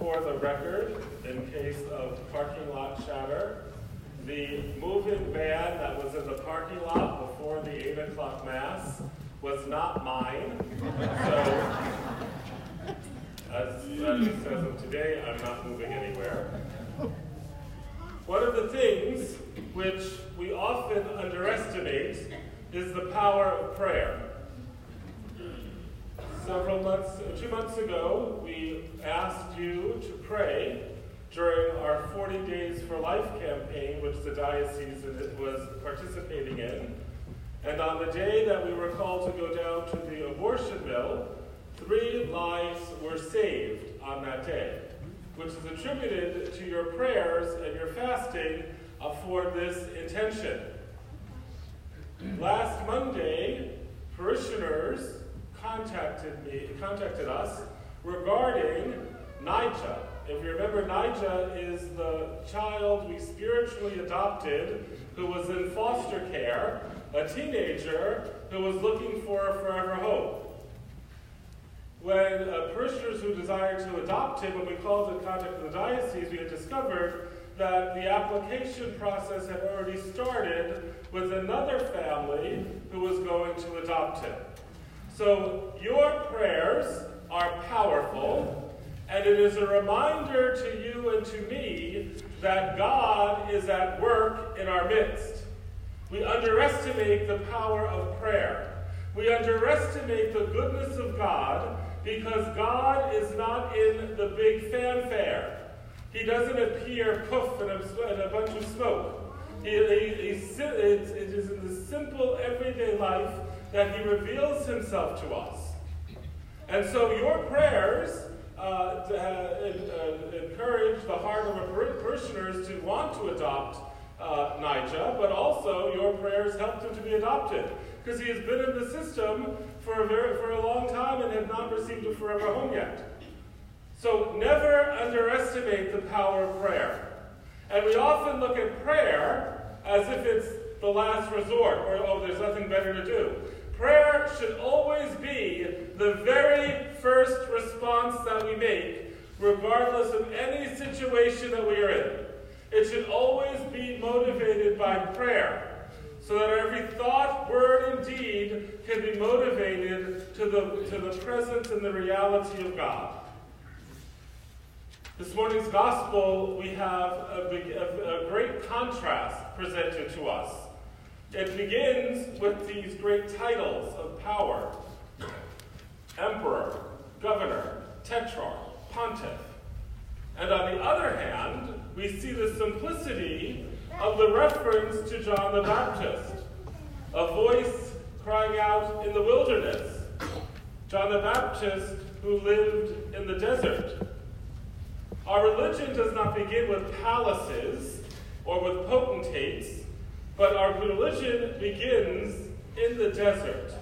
for the record, in case of parking lot chatter, the moving van that was in the parking lot before the 8 o'clock Mass was not mine. So, as, as says of today, I'm not moving anywhere. One of the things which we often underestimate is the power of prayer. Several months, two months ago, we asked you to pray during our 40 Days for Life campaign, which the diocese was participating in. And on the day that we were called to go down to the abortion mill, three lives were saved on that day, which is attributed to your prayers and your fasting uh, for this intention. Last Monday, parishioners contacted me, contacted us regarding Nija. If you remember, Nija is the child we spiritually adopted who was in foster care, a teenager who was looking for a forever home. When uh, parishioners who desired to adopt him, when we called in contact with the diocese, we had discovered that the application process had already started with another family who was going to adopt him. So your prayers are powerful, and it is a reminder to you and to me that God is at work in our midst. We underestimate the power of prayer. We underestimate the goodness of God because God is not in the big fanfare. He doesn't appear poof in a, in a bunch of smoke. He, he, he, that He reveals Himself to us. And so your prayers uh, to, uh, encourage the heart of parishioners to want to adopt uh, but also your prayers helped him to be adopted because he has been in the system for a, very, for a long time and has not received a forever home yet. So never underestimate the power of prayer. And we often look at prayer as if it's the last resort, or oh, there's nothing better to do. Prayer should always be the very first response that we make, regardless of any situation that we are in. It should always be motivated by prayer, so that every thought, word, and deed can be motivated to the, to the presence and the reality of God. This morning's gospel, we have a, a, a, great contrast presented to us. It begins with these great titles of power emperor, governor, tetrarch, pontiff. And on the other hand, we see the simplicity of the reference to John the Baptist, a voice crying out in the wilderness. John the Baptist who lived in the desert. Our religion does not begin with palaces or with potentates, but our religion begins in the desert.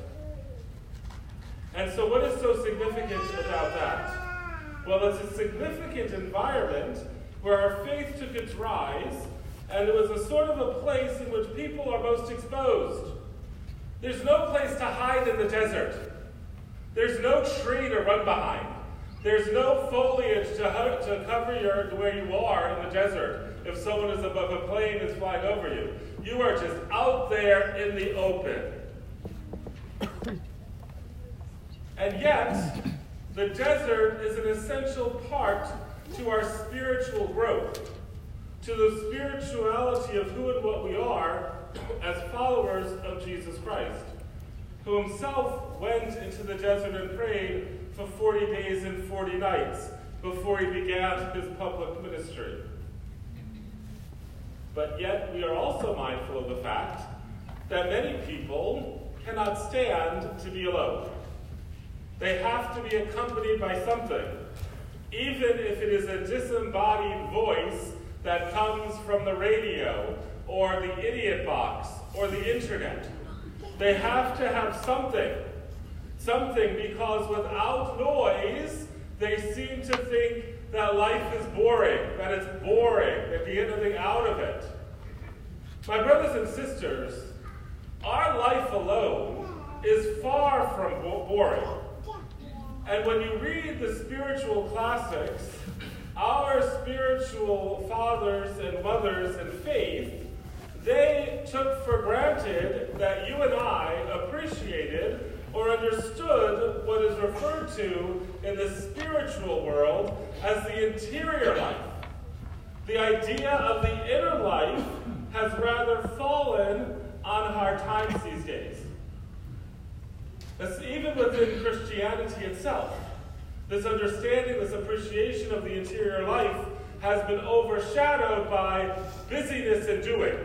And so, what is so significant about that? Well, it's a significant environment where our faith took its rise, and it was a sort of a place in which people are most exposed. There's no place to hide in the desert. There's no tree to run behind. There's no foliage to, to cover your, where you are in the desert if someone is above a plane is flying over you. You are just out there in the open. And yet, the desert is an essential part to our spiritual growth, to the spirituality of who and what we are as followers of Jesus Christ, who himself went into the desert and prayed for 40 days and 40 nights before he began his public ministry. But yet, we are also mindful of the fact that many people cannot stand to be alone. They have to be accompanied by something, even if it is a disembodied voice that comes from the radio or the idiot box or the internet. They have to have something something because without noise, they seem to think that life is boring, that it's boring, that you get nothing out of it. My brothers and sisters, our life alone is far from boring. And when you read the spiritual classics, our spiritual fathers and mothers in faith, they took for granted that you and I appreciated or understood what is referred to in the spiritual world as the interior life. The idea of the inner life has rather fallen on hard times these days. That's even within Christianity itself. This understanding, this appreciation of the interior life has been overshadowed by busyness and doing.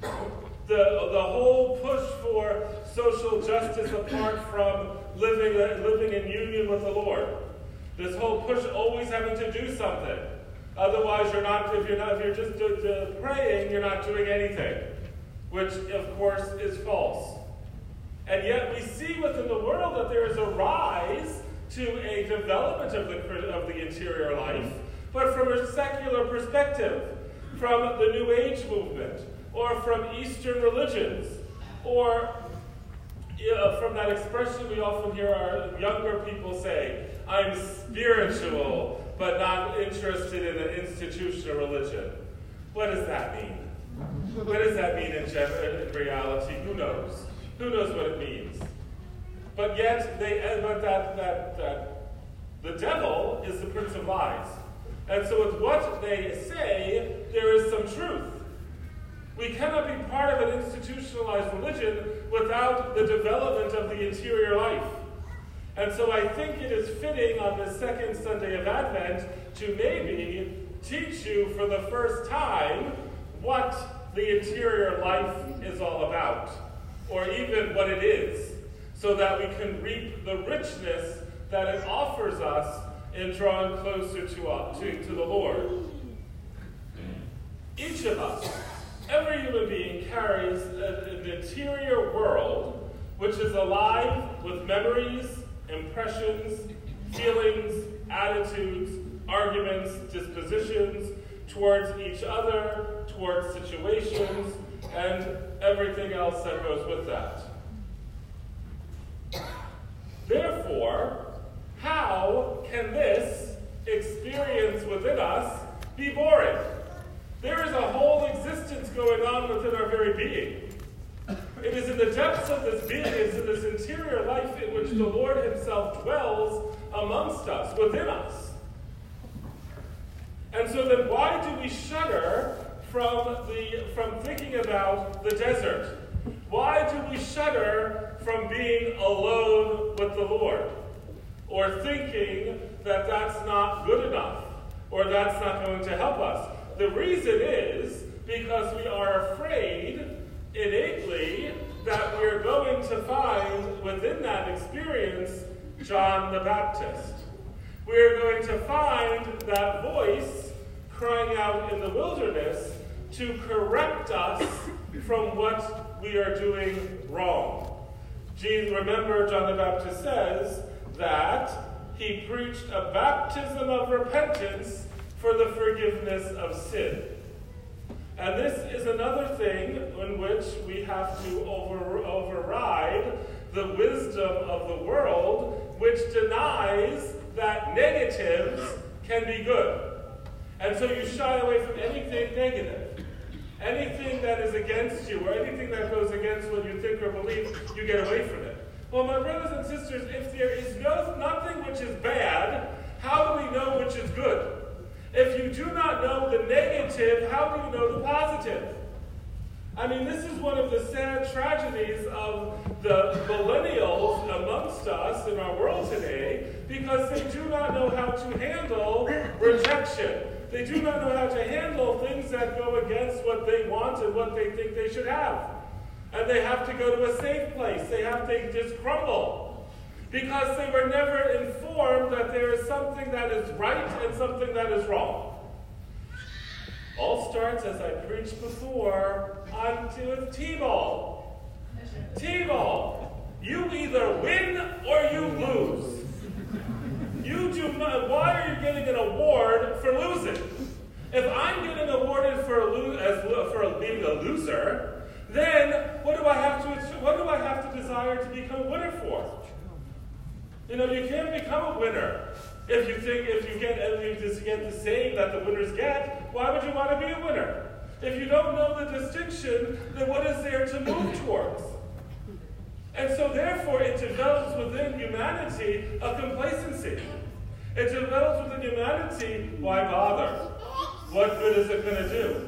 The, the whole push for social justice apart from living, living in union with the Lord. This whole push always having to do something. Otherwise, you're not, if you're not, if you're just do, do, praying, you're not doing anything, which of course is false. And yet we see within the world that there is a rise to a development of the, of the interior life, but from a secular perspective, from the New Age movement, or from Eastern religions, or know, uh, from that expression we often hear our younger people say, I'm spiritual, but not interested in an institutional religion. What does that mean? What does that mean in, uh, in reality? Who knows? Who knows what it means? But yet, they, uh, but that, that, that the devil is the prince of lies. And so, with what they say, there is some truth. We cannot be part of an institutionalized religion without the development of the interior life. And so I think it is fitting on the second Sunday of Advent to maybe teach you for the first time what the interior life is all about, or even what it is, so that we can reap the richness that it offers us in drawing closer to, uh, to, to the Lord. Each of us, every human being, carries an interior world which is alive with memories, impressions, feelings, attitudes, arguments, dispositions towards each other, towards situations, and everything else that goes with that. Therefore, how can this experience within us be boring? There is a whole existence going on within our very being. It is in the depths of this being, it is in this interior life in which the Lord Himself dwells amongst us, within us. And so then why do we shudder from, the, from thinking about the desert? Why do we shudder from being alone with the Lord? Or thinking that that's not good enough? Or that's not going to help us? The reason is because we are afraid innately that we're going to find within that experience John the Baptist. We're going to find that voice crying out in the wilderness to correct us from what we are doing wrong. Remember, John the Baptist says that he preached a baptism of repentance for the forgiveness of sin. And this is another thing in which we have to over, override the wisdom of the world, which denies that negatives can be good. And so you shy away from anything negative. Anything that is against you or anything that goes against what you think or believe, you get away from it. Well, my brothers and sisters, if there is no, nothing which is bad, how do we know which is good? If you do not know the negative, how do you know the positive? I mean, this is one of the sad tragedies of the millennials amongst us in our world today because they do not know how to handle rejection. They do not know how to handle things that go against what they want and what they think they should have. And they have to go to a safe place. They have to just crumble because they were never informed that there is something that is right and something that is wrong. All starts, as I preached before, on with T-ball. T-ball. You either win or you lose. You do not, why are you getting an award for losing? If I'm getting awarded for, lo- as, for being a loser, then what do I have to what do I have to desire to become a winner for? You know, you can't become a winner If you think if you get if you just get the same that the winners get, why would you want to be a winner? If you don't know the distinction, then what is there to move towards? And so therefore it develops within humanity a complacency. It develops within humanity, why bother? What good is it going to do?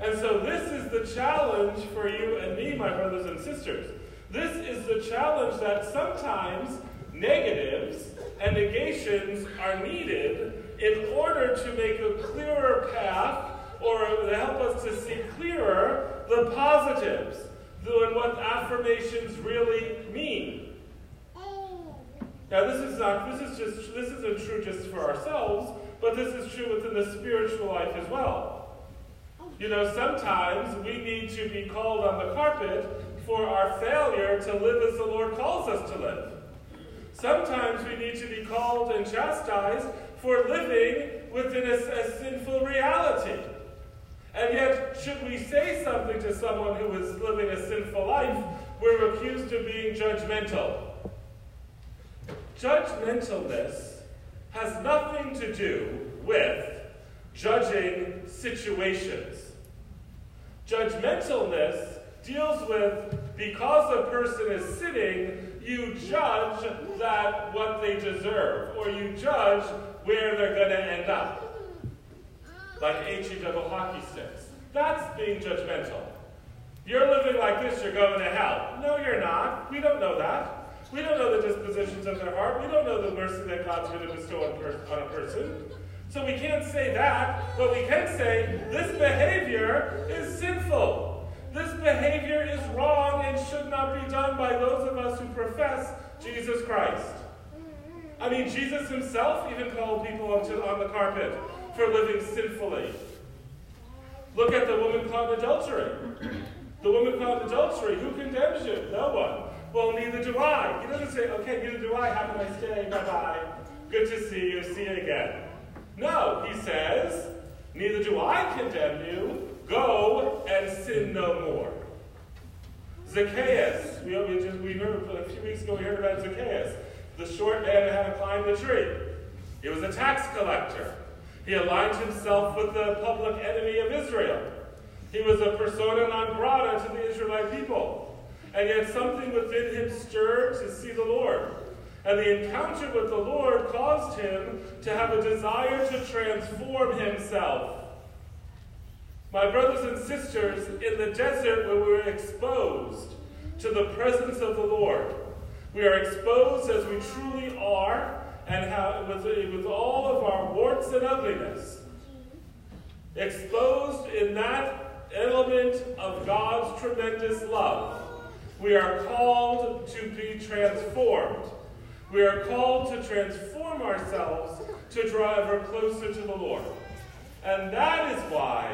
And so this is the challenge for you and me, my brothers and sisters. This is the challenge that sometimes negatives and negations are needed in order to make a clearer path or to help us to see clearer the positives and what affirmations really mean. Now this is not this is just this isn't true just for ourselves, but this is true within the spiritual life as well. You know, sometimes we need to be called on the carpet for our failure to live as the Lord calls us to live. Sometimes we need to be called and chastised for living within a, a sinful reality. And yet, should we say something to someone who is living a sinful life, we're accused of being judgmental. Judgmentalness has nothing to do with judging situations. Judgmentalness deals with because a person is sitting, you judge that what they deserve, or you judge where they're going to end up. Like HE double hockey sticks. That's being judgmental. You're living like this, you're going to hell. No, you're not. We don't know that. We don't know the dispositions of their heart. We don't know the mercy that God's going to bestow on, on a person. So we can't say that, but we can say this behavior is sinful. This behavior is wrong and should not be done by those of us who profess Jesus Christ. I mean, Jesus himself even called people onto, on the carpet for living sinfully. Look at the woman caught in adultery. The woman caught in adultery, who condemns you? No one. Well, neither do I. He doesn't say, okay, neither do I. Have a nice day. Bye bye. Good to see you. See you again. No, he says, Neither do I condemn you. Go and sin no more. Zacchaeus, we, we, just, we heard a few weeks ago, we heard about Zacchaeus, the short man who had to climb the tree. He was a tax collector. He aligned himself with the public enemy of Israel. He was a persona non grata to the Israelite people. And yet something within him stirred to see the Lord. And the encounter with the Lord caused him to have a desire to transform himself. My brothers and sisters, in the desert where we are exposed to the presence of the Lord, we are exposed as we truly are and with, with all of our warts and ugliness. Exposed in that element of God's tremendous love, we are called to be transformed we are called to transform ourselves to draw ever closer to the Lord. And that is why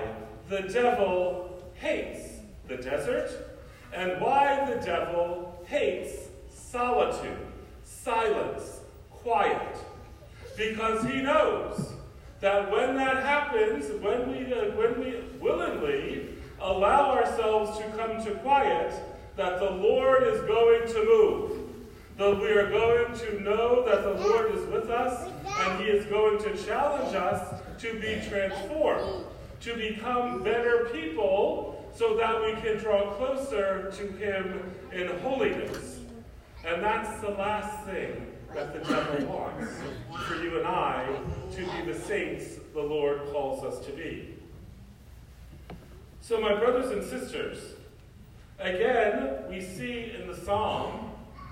the devil hates the desert and why the devil hates solitude, silence, quiet. Because he knows that when that happens, when we, uh, when we willingly allow ourselves to come to quiet, that the Lord is going to move that we are going to know that the Lord is with us and He is going to challenge us to be transformed, to become better people so that we can draw closer to Him in holiness. And that's the last thing that the devil wants for you and I to be the saints the Lord calls us to be. So, my brothers and sisters, again, we see in the psalm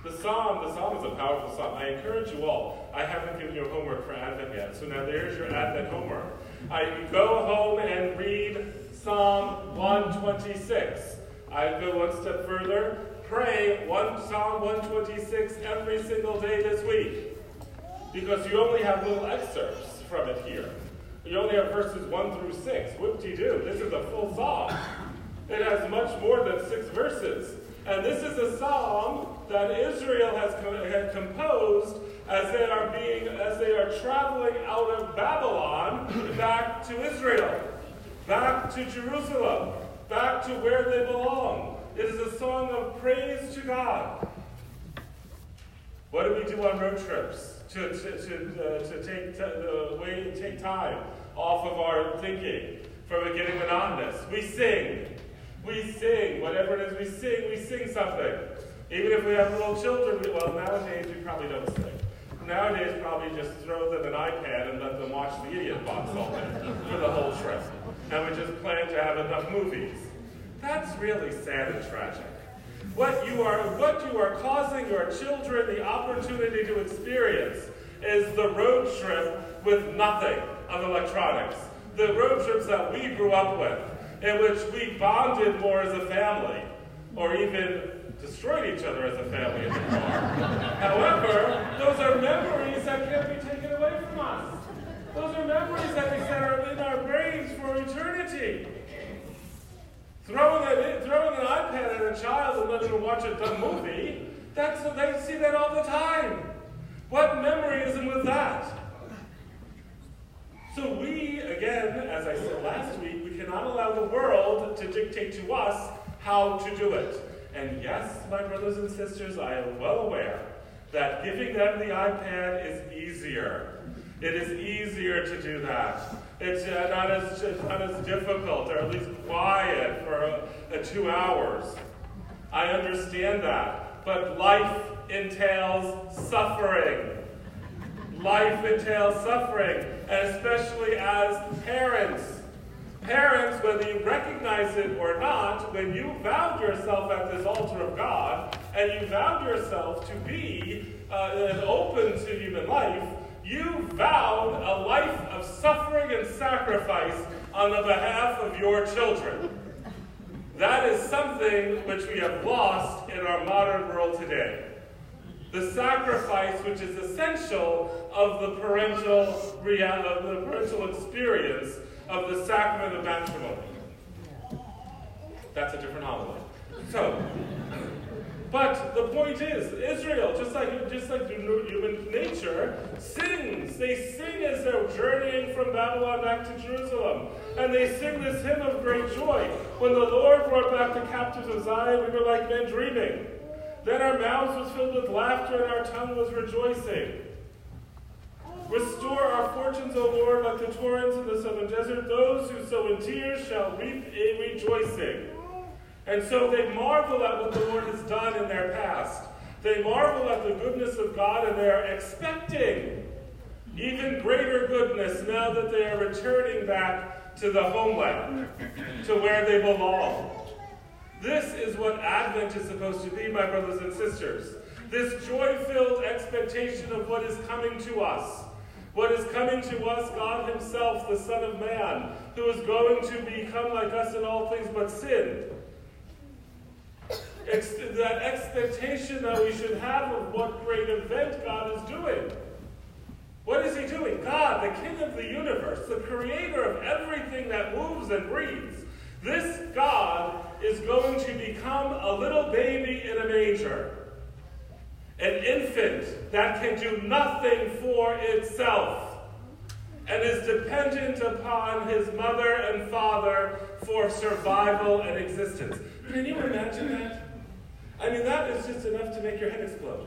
the psalm, the psalm is a powerful psalm. I encourage you all. I haven't given you homework for Advent yet, so now there's your Advent homework. I go home and read Psalm 126. I go one step further. Pray one Psalm 126 every single day this week, because you only have little excerpts from it here. You only have verses 1 through 6. Whoop-de-doo, this is a full psalm. It has much more than six verses. And this is a psalm that Israel has had composed as they are being as they are traveling out of Babylon back to Israel, back to Jerusalem, back to where they belong. It is a song of praise to God. What do we do on road trips to, to, to, uh, to take, t- uh, way, take time off of our thinking from it getting monotonous? We sing. We sing. Whatever it is we sing, we sing something. Even if we have little children, we, well, nowadays we probably don't sing. Nowadays, probably just throw them an iPad and let them watch the Idiot Box all day for the whole trip. And we just plan to have enough movies. That's really sad and tragic. What you are, what you are causing your children the opportunity to experience is the road trip with nothing of electronics. The road trips that we grew up with, in which we bonded more as a family, or even destroyed each other as a family in the car. However, those are memories that can't be taken away from us. Those are memories that we set are in our brains for eternity. Throwing, a, throwing an iPad at a child and letting them watch a dumb movie, that's, they see that all the time. What memory isn't with that? So we, again, as I said last week, we cannot allow the world to dictate to us how to do it. And yes, my brothers and sisters, I am well aware that giving them the iPad is easier. It is easier to do that. It's uh, not, as, not as difficult, or at least quiet for uh, two hours. I understand that. But life entails suffering. Life entails suffering, especially as parents. Parents, whether you recognize it or not, when you vowed yourself at this altar of God, and you vowed yourself to be uh, open to human life, you vowed a life of suffering and sacrifice on the behalf of your children. That is something which we have lost in our modern world today. The sacrifice which is essential of the parental, reality, the parental experience of the sacrament of matrimony. That's a different holiday. So, but the point is, Israel, just like just like human nature, sings. They sing as they're journeying from Babylon back to Jerusalem. And they sing this hymn of great joy. When the Lord brought back the captives of Zion, we were like men dreaming. Then our mouths was filled with laughter and our tongue was rejoicing. Restore our fortunes, O Lord, like the torrents in the southern desert. Those who sow in tears shall reap in rejoicing. And so they marvel at what the Lord has done in their past. They marvel at the goodness of God and they are expecting even greater goodness now that they are returning back to the homeland, to where they belong. This is what Advent is supposed to be, my brothers and sisters. This joy filled expectation of what is coming to us. What is coming to us, God Himself, the Son of Man, who is going to become like us in all things but sin. Ex- that expectation that we should have of what great event God is doing. What is He doing? God, the King of the universe, the creator of everything that moves and breathes. This God is going to become a little baby in a manger. An infant that can do nothing for itself and is dependent upon his mother and father for survival and existence. Can you imagine that? I mean, that is just enough to make your head explode.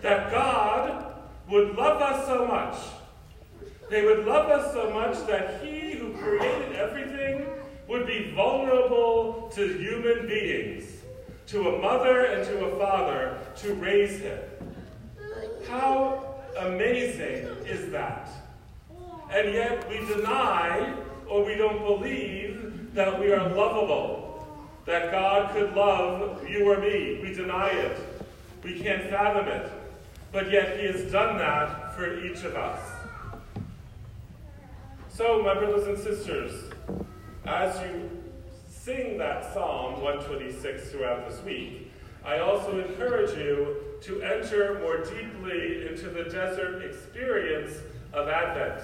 That God would love us so much. They would love us so much that He who created everything would be vulnerable to human beings, to a mother and to a father, to raise him. How amazing is that? And yet we deny or we don't believe that we are lovable that God could love you or me. We deny it. We can't fathom it. But yet He has done that for each of us. So, my brothers and sisters, as you sing that Psalm 126 throughout this week, I also encourage you to enter more deeply into the desert experience of Advent.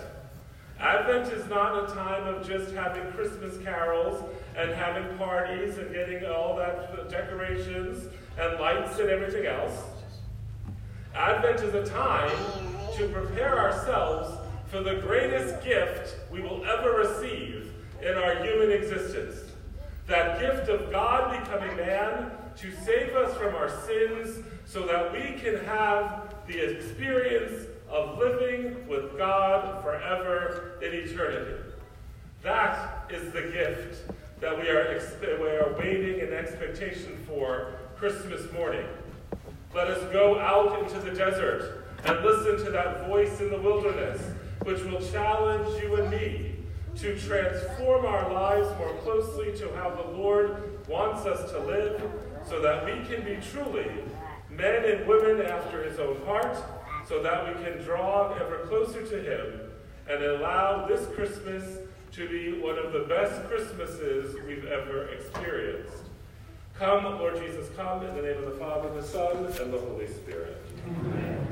Advent is not a time of just having Christmas carols and having parties and getting all that decorations and lights and everything else. Advent is a time to prepare ourselves for the greatest gift we will ever receive in our human existence. That gift of God becoming man to save us from our sins so that we can have the experience of living with God forever in eternity. That is the gift that we are, we are waiting in expectation for Christmas morning. Let us go out into the desert and listen to that voice in the wilderness, which will challenge you and me to transform our lives more closely to how the Lord wants us to live, so that we can be truly men and women after his own heart, so that we can draw ever closer to him and allow this Christmas to be one of the best Christmases we've ever experienced. Come, Lord Jesus, come in the name of the Father, the Son, and the Holy Spirit. Amen.